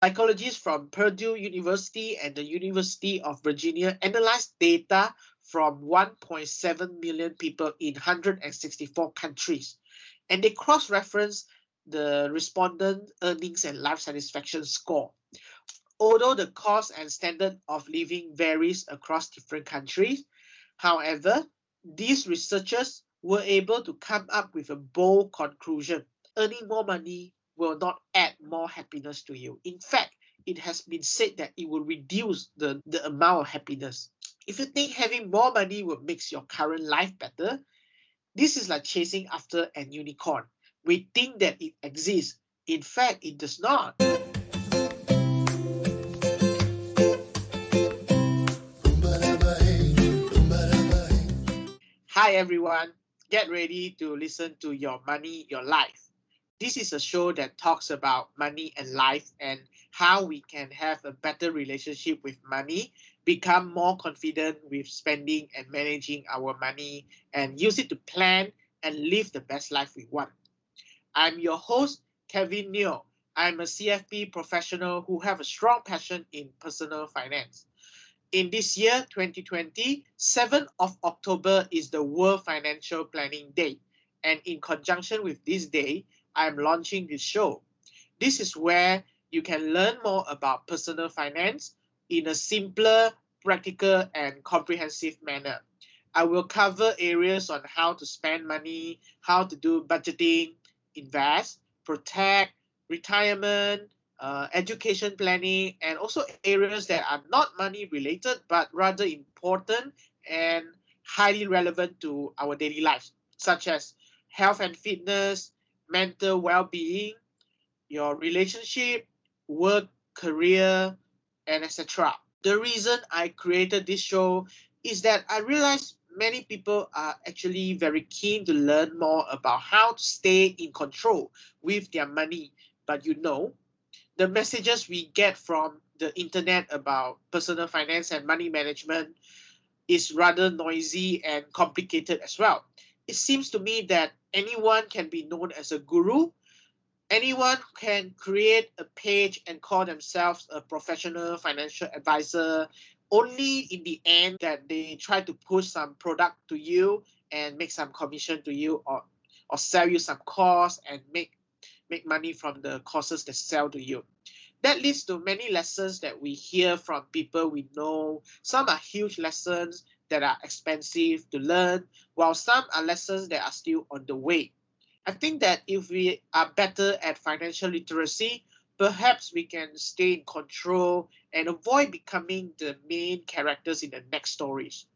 Psychologists from Purdue University and the University of Virginia analyzed data from 1.7 million people in 164 countries. And they cross referenced the respondent earnings and life satisfaction score. Although the cost and standard of living varies across different countries, however, these researchers were able to come up with a bold conclusion. Earning more money will not add more happiness to you. In fact, it has been said that it will reduce the, the amount of happiness. If you think having more money will make your current life better, this is like chasing after an unicorn. We think that it exists. In fact, it does not. Hi everyone, get ready to listen to Your Money, Your Life. This is a show that talks about money and life and how we can have a better relationship with money, become more confident with spending and managing our money, and use it to plan and live the best life we want. I'm your host, Kevin Neo. I'm a CFP professional who have a strong passion in personal finance. In this year, 2020, 7th of October is the World Financial Planning Day. And in conjunction with this day, I'm launching this show. This is where you can learn more about personal finance in a simpler, practical, and comprehensive manner. I will cover areas on how to spend money, how to do budgeting, invest, protect, retirement, uh, education planning, and also areas that are not money related but rather important and highly relevant to our daily lives, such as health and fitness, mental well-being, your relationship, work, career, and etc. The reason I created this show is that I realized many people are actually very keen to learn more about how to stay in control with their money. But you know, the messages we get from the internet about personal finance and money management is rather noisy and complicated as well. It seems to me that anyone can be known as a guru. Anyone can create a page and call themselves a professional financial advisor. Only in the end that they try to push some product to you and make some commission to you or or sell you some course and make make money from the courses they sell to you. That leads to many lessons that we hear from people we know. Some are huge lessons that are expensive to learn, while some are lessons that are still on the way. I think that if we are better at financial literacy, perhaps we can stay in control and avoid becoming the main characters in the next stories.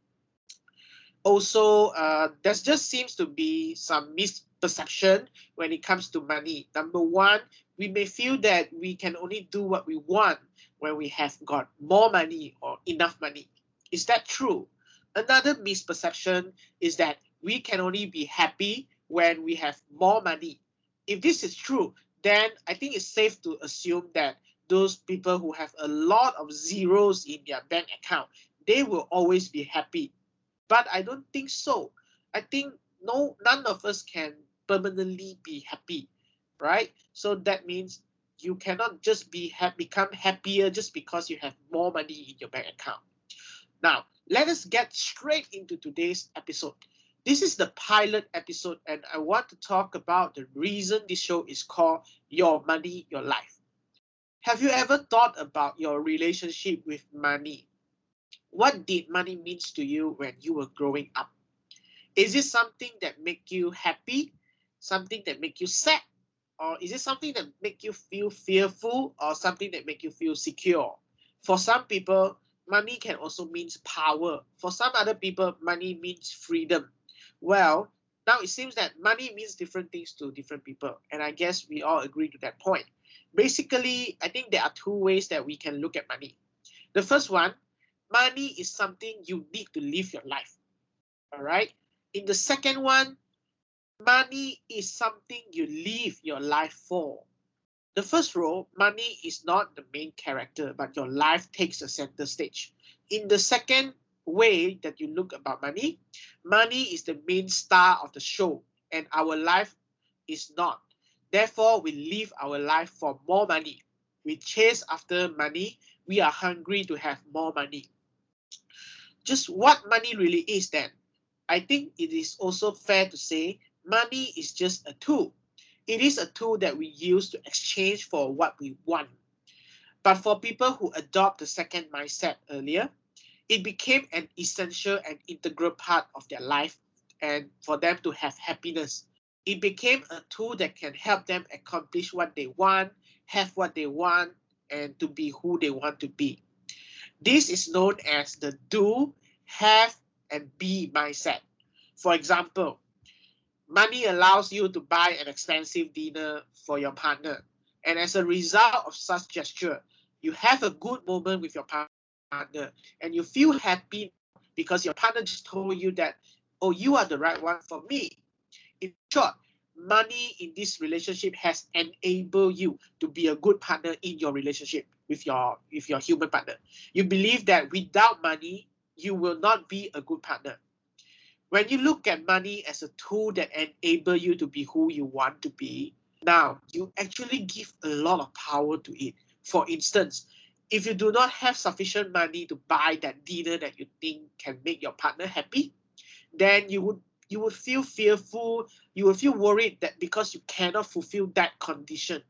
Also, uh, there just seems to be some misperception when it comes to money. Number one, we may feel that we can only do what we want when we have got more money or enough money. Is that true? Another misperception is that we can only be happy when we have more money. If this is true, then I think it's safe to assume that those people who have a lot of zeros in their bank account, they will always be happy. But I don't think so. I think no none of us can permanently be happy, right? So that means you cannot just be ha- become happier just because you have more money in your bank account. Now, let us get straight into today's episode. This is the pilot episode, and I want to talk about the reason this show is called Your Money, Your Life. Have you ever thought about your relationship with money? What did money means to you when you were growing up? Is it something that make you happy? Something that make you sad? Or is it something that make you feel fearful or something that make you feel secure? For some people, money can also means power. For some other people, money means freedom. Well, now it seems that money means different things to different people. And I guess we all agree to that point. Basically, I think there are two ways that we can look at money. The first one, money is something you need to live your life. All right. In the second one, money is something you live your life for. The first role, money is not the main character, but your life takes a center stage. In the second way that you look about money, money is the main star of the show, and our life is not. Therefore, we live our life for more money. we chase after money, we are hungry to have more money. Just what money really is then? I think it is also fair to say money is just a tool. It is a tool that we use to exchange for what we want. But for people who adopt the second mindset earlier, it became an essential and integral part of their life and for them to have happiness. It became a tool that can help them accomplish what they want, have what they want, and to be who they want to be. This is known as the do, have, and be mindset. For example, money allows you to buy an expensive dinner for your partner. And as a result of such gesture, you have a good moment with your partner and you feel happy because your partner just told you that, oh, you are the right one for me. In short, money in this relationship has enabled you to be a good partner in your relationship with your with your human partner. You believe that without money, you will not be a good partner. When you look at money as a tool that enable you to be who you want to be, now you actually give a lot of power to it. For instance, if you do not have sufficient money to buy that dinner that you think can make your partner happy, then you would you would feel fearful, you will feel worried that because you cannot fulfill that condition,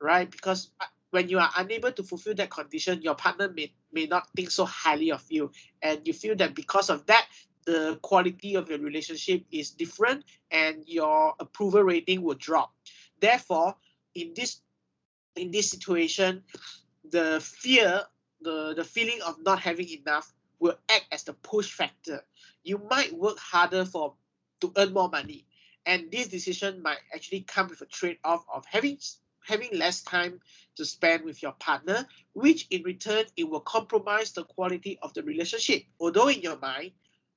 right? Because uh, when you are unable to fulfill that condition, your partner may, may not think so highly of you. And you feel that because of that, the quality of your relationship is different and your approval rating will drop. Therefore, in this in this situation, the fear, the, the feeling of not having enough will act as the push factor. You might work harder for to earn more money. And this decision might actually come with a trade-off of having having less time to spend with your partner, which in return it will compromise the quality of the relationship. Although in your mind,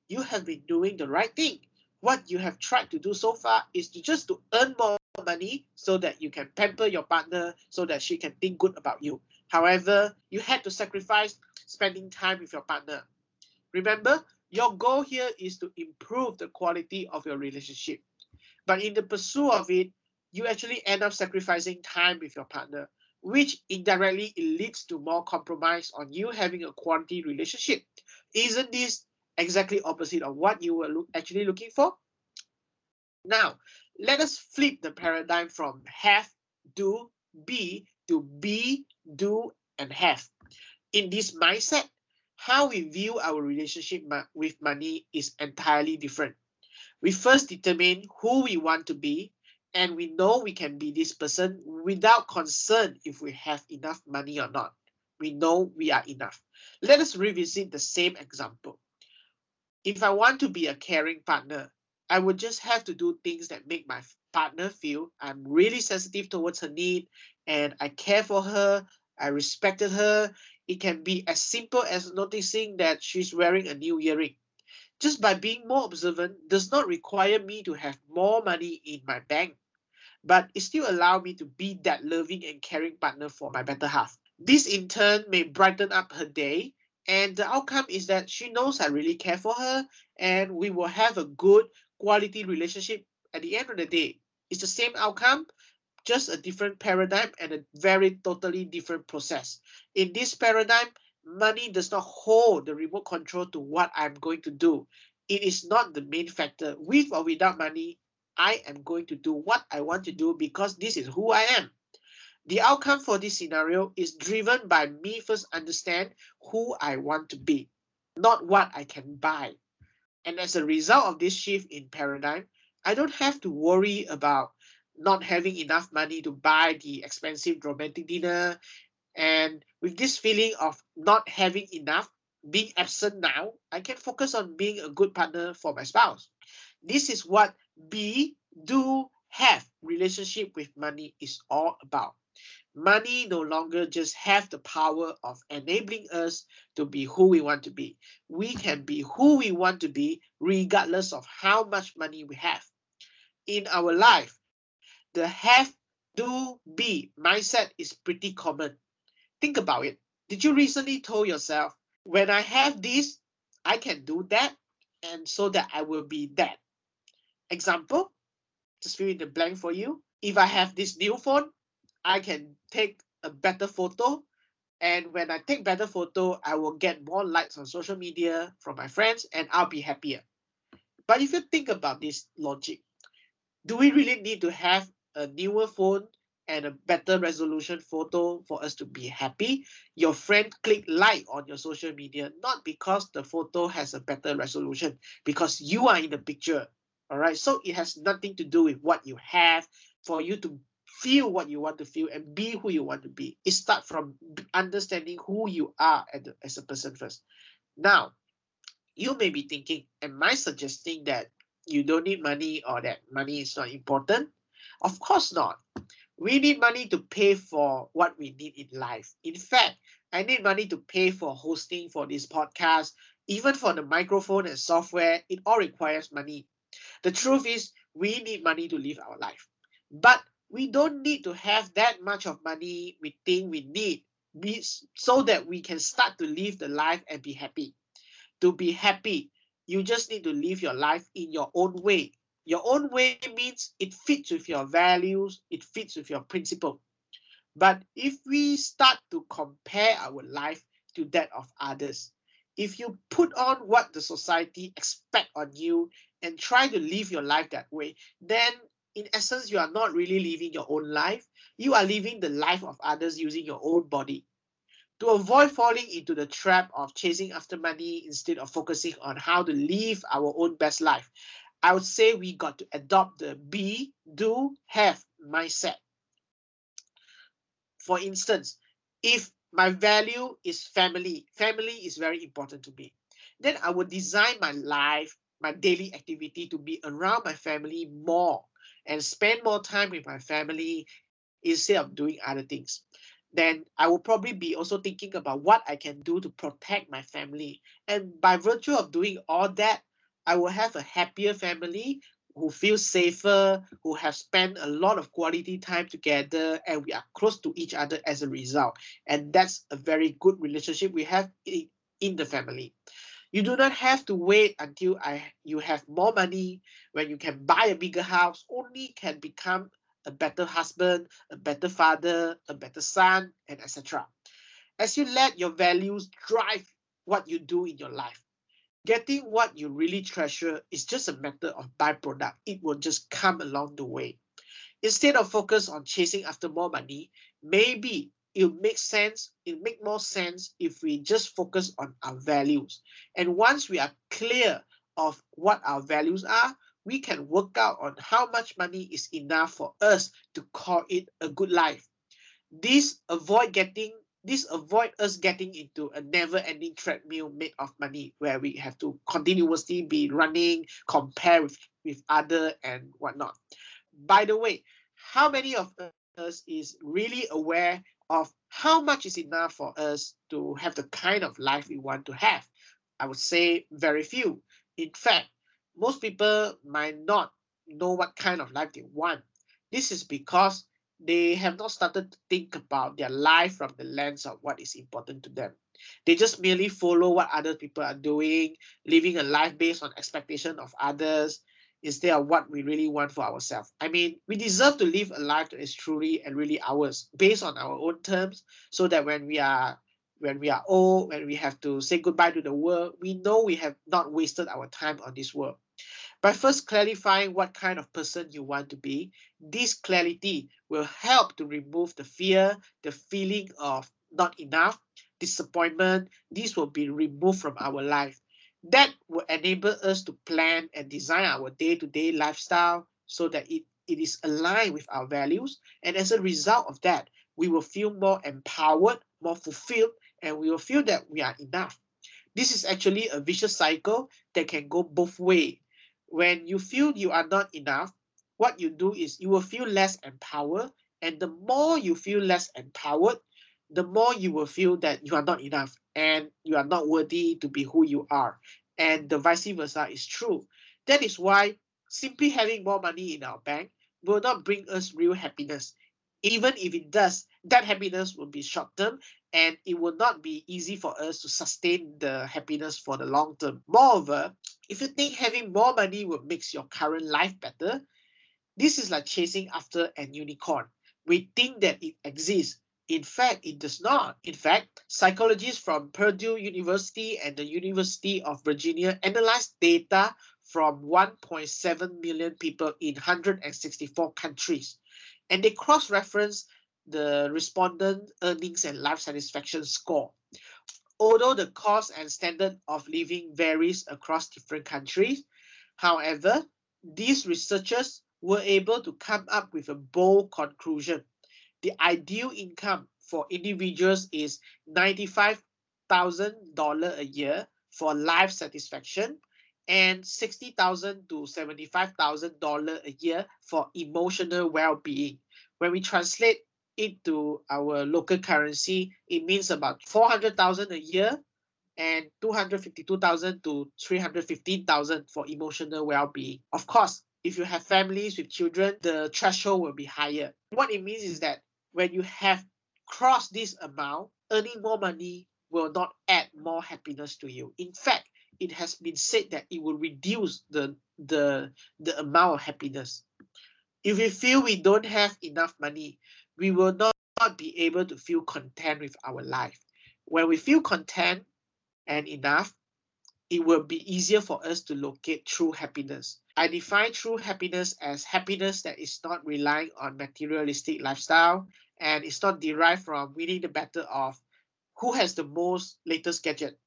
you have been doing the right thing. What you have tried to do so far is to just to earn more money so that you can pamper your partner so that she can think good about you. However, you had to sacrifice spending time with your partner. Remember, your goal here is to improve the quality of your relationship. But in the pursuit of it, you actually end up sacrificing time with your partner, which indirectly leads to more compromise on you having a quality relationship. Isn't this exactly opposite of what you were look, actually looking for? Now, let us flip the paradigm from have, do, be to be, do, and have. In this mindset, how we view our relationship with money is entirely different. We first determine who we want to be, and we know we can be this person without concern if we have enough money or not. We know we are enough. Let us revisit the same example. If I want to be a caring partner, I would just have to do things that make my partner feel I'm really sensitive towards her need and I care for her, I respected her, it can be as simple as noticing that she's wearing a new earring. Just by being more observant does not require me to have more money in my bank, but it still allows me to be that loving and caring partner for my better half. This in turn may brighten up her day, and the outcome is that she knows I really care for her, and we will have a good quality relationship at the end of the day. It's the same outcome, just a different paradigm and a very totally different process. In this paradigm, money does not hold the remote control to what I'm going to do. It is not the main factor. With or without money, I am going to do what I want to do because this is who I am. The outcome for this scenario is driven by me first understand who I want to be, not what I can buy. And as a result of this shift in paradigm, I don't have to worry about not having enough money to buy the expensive romantic dinner. And with this feeling of not having enough being absent now i can focus on being a good partner for my spouse. This is what be do have relationship with money is all about money no longer just have the power of enabling us to be who we want to be we can be who we want to be regardless of how much money we have in our life the have, do, be mindset is pretty common. Think about it. Did you recently tell yourself, when I have this, I can do that, and so that I will be that? Example, just fill in the blank for you. If I have this new phone, I can take a better photo. And when I take better photo, I will get more likes on social media from my friends and I'll be happier. But if you think about this logic, do we really need to have a newer phone and a better resolution photo for us to be happy? Your friend click like on your social media, not because the photo has a better resolution, because you are in the picture. All right. So it has nothing to do with what you have for you to feel what you want to feel and be who you want to be. It starts from understanding who you are as a, person first. Now, you may be thinking, am I suggesting that you don't need money or that money is not important? Of course not. We need money to pay for what we need in life. In fact, I need money to pay for hosting for this podcast, even for the microphone and software. It all requires money. The truth is, we need money to live our life. But we don't need to have that much of money we think we need so that we can start to live the life and be happy. To be happy, you just need to live your life in your own way. Your own way means it fits with your values, it fits with your principle. But if we start to compare our life to that of others, if you put on what the society expect on you and try to live your life that way, then in essence, you are not really living your own life. You are living the life of others using your own body. To avoid falling into the trap of chasing after money instead of focusing on how to live our own best life, I would say we got to adopt the be, do, have mindset. For instance, if my value is family, family is very important to me, then I would design my life, my daily activity to be around my family more and spend more time with my family instead of doing other things then I will probably be also thinking about what I can do to protect my family. And by virtue of doing all that, I will have a happier family who feel safer, who have spent a lot of quality time together, and we are close to each other as a result. And that's a very good relationship we have in, in the family. You do not have to wait until I you have more money when you can buy a bigger house, only can become a better husband, a better father, a better son, and etc. As you let your values drive what you do in your life, getting what you really treasure is just a matter of byproduct. It will just come along the way. Instead of focus on chasing after more money, maybe it makes sense it make more sense if we just focus on our values. And once we are clear of what our values are we can work out on how much money is enough for us to call it a good life. This avoid getting this avoid us getting into a never-ending treadmill made of money where we have to continuously be running compare with with other and whatnot. By the way how many of us is really aware of how much is enough for us to have the kind of life we want to have. I would say very few. In fact, most people might not know what kind of life they want. This is because they have not started to think about their life from the lens of what is important to them. They just merely follow what other people are doing, living a life based on expectation of others, instead of what we really want for ourselves. I mean, we deserve to live a life that is truly and really ours, based on our own terms, so that when we are when we are old, when we have to say goodbye to the world, we know we have not wasted our time on this world. By first clarifying what kind of person you want to be, this clarity will help to remove the fear, the feeling of not enough, disappointment. This will be removed from our life that will enable us to plan and design our day-to-day lifestyle so that it, it is aligned with our values. And as a result of that, we will feel more empowered, more fulfilled, and we will feel that we are enough. This is actually a vicious cycle that can go both ways. When you feel you are not enough, what you do is you will feel less empowered. And the more you feel less empowered, the more you will feel that you are not enough and you are not worthy to be who you are. And the vice versa is true. That is why simply having more money in our bank will not bring us real happiness. Even if it does, that happiness will be short term and it will not be easy for us to sustain the happiness for the long term. Moreover, if you think having more money will make your current life better, this is like chasing after an unicorn. We think that it exists, In fact, it does not. In fact, psychologists from Purdue University and the University of Virginia analyzed data from 1.7 million people in 164 countries. And they cross-referenced the respondent earnings and life satisfaction score. Although the cost and standard of living varies across different countries, however, these researchers were able to come up with a bold conclusion the ideal income for individuals is $95,000 a year for life satisfaction and $60,000 to $75,000 a year for emotional well-being. When we translate it to our local currency, it means about 400,000 a year and 252,000 to 315,000 for emotional well-being. Of course, if you have families with children, the threshold will be higher. What it means is that when you have crossed this amount, earning more money will not add more happiness to you. In fact, it has been said that it will reduce the the the amount of happiness. If we feel we don't have enough money, we will not, not be able to feel content with our life. When we feel content and enough, it will be easier for us to locate true happiness. I define true happiness as happiness that is not relying on materialistic lifestyle and it's not derived from winning the battle of who has the most latest gadget.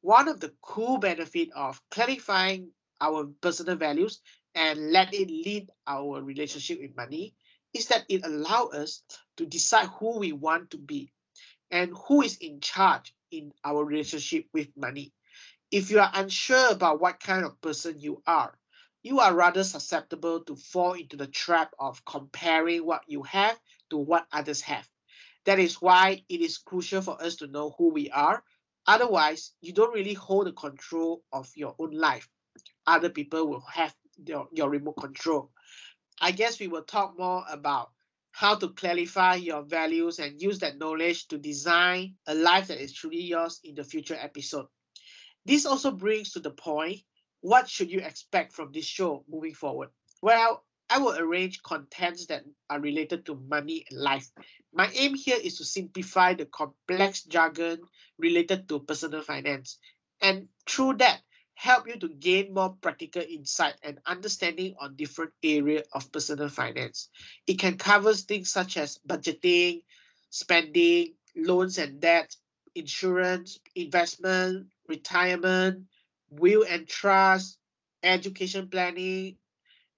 One of the cool benefit of clarifying our personal values and let it lead our relationship with money is that it allows us to decide who we want to be and who is in charge in our relationship with money. If you are unsure about what kind of person you are, you are rather susceptible to fall into the trap of comparing what you have to what others have. That is why it is crucial for us to know who we are. Otherwise, you don't really hold the control of your own life. Other people will have your, your remote control. I guess we will talk more about how to clarify your values and use that knowledge to design a life that is truly yours in the future episode. This also brings to the point what should you expect from this show moving forward? Well, I will arrange contents that are related to money and life. My aim here is to simplify the complex jargon related to personal finance. And through that, help you to gain more practical insight and understanding on different areas of personal finance. It can cover things such as budgeting, spending, loans and debt, insurance, investment, retirement, will and trust, education planning,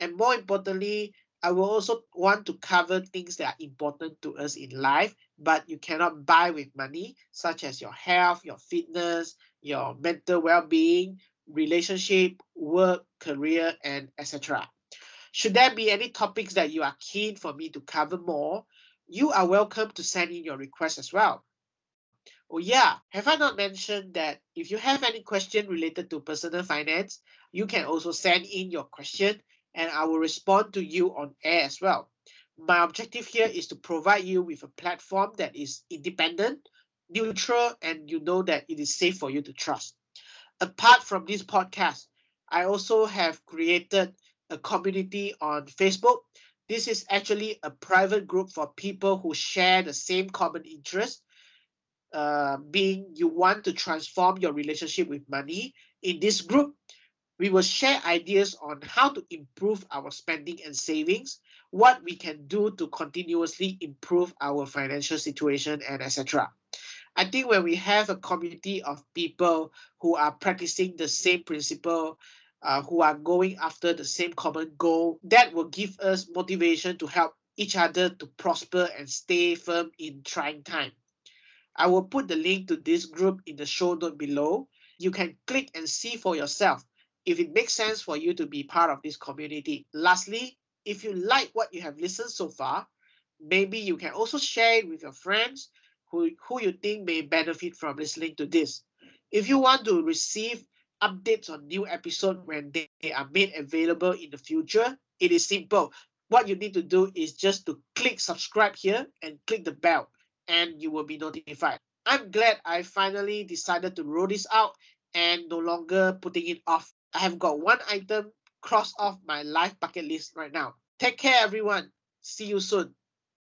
and more importantly, I will also want to cover things that are important to us in life, but you cannot buy with money, such as your health, your fitness, your mental well-being, relationship, work, career, and etc. Should there be any topics that you are keen for me to cover more, you are welcome to send in your request as well. Oh yeah, have I not mentioned that if you have any question related to personal finance, you can also send in your question and I will respond to you on air as well. My objective here is to provide you with a platform that is independent, neutral, and you know that it is safe for you to trust. Apart from this podcast, I also have created a community on Facebook. This is actually a private group for people who share the same common interest, uh, being you want to transform your relationship with money. In this group, we will share ideas on how to improve our spending and savings, what we can do to continuously improve our financial situation, and etc. I think when we have a community of people who are practicing the same principle, uh, who are going after the same common goal, that will give us motivation to help each other to prosper and stay firm in trying time. I will put the link to this group in the show note below. You can click and see for yourself if it makes sense for you to be part of this community. Lastly, if you like what you have listened so far, maybe you can also share it with your friends who, who you think may benefit from listening to this. If you want to receive updates on new episodes when they, they are made available in the future, it is simple. What you need to do is just to click subscribe here and click the bell and you will be notified. I'm glad I finally decided to roll this out and no longer putting it off. I have got one item crossed off my life bucket list right now. Take care, everyone. See you soon.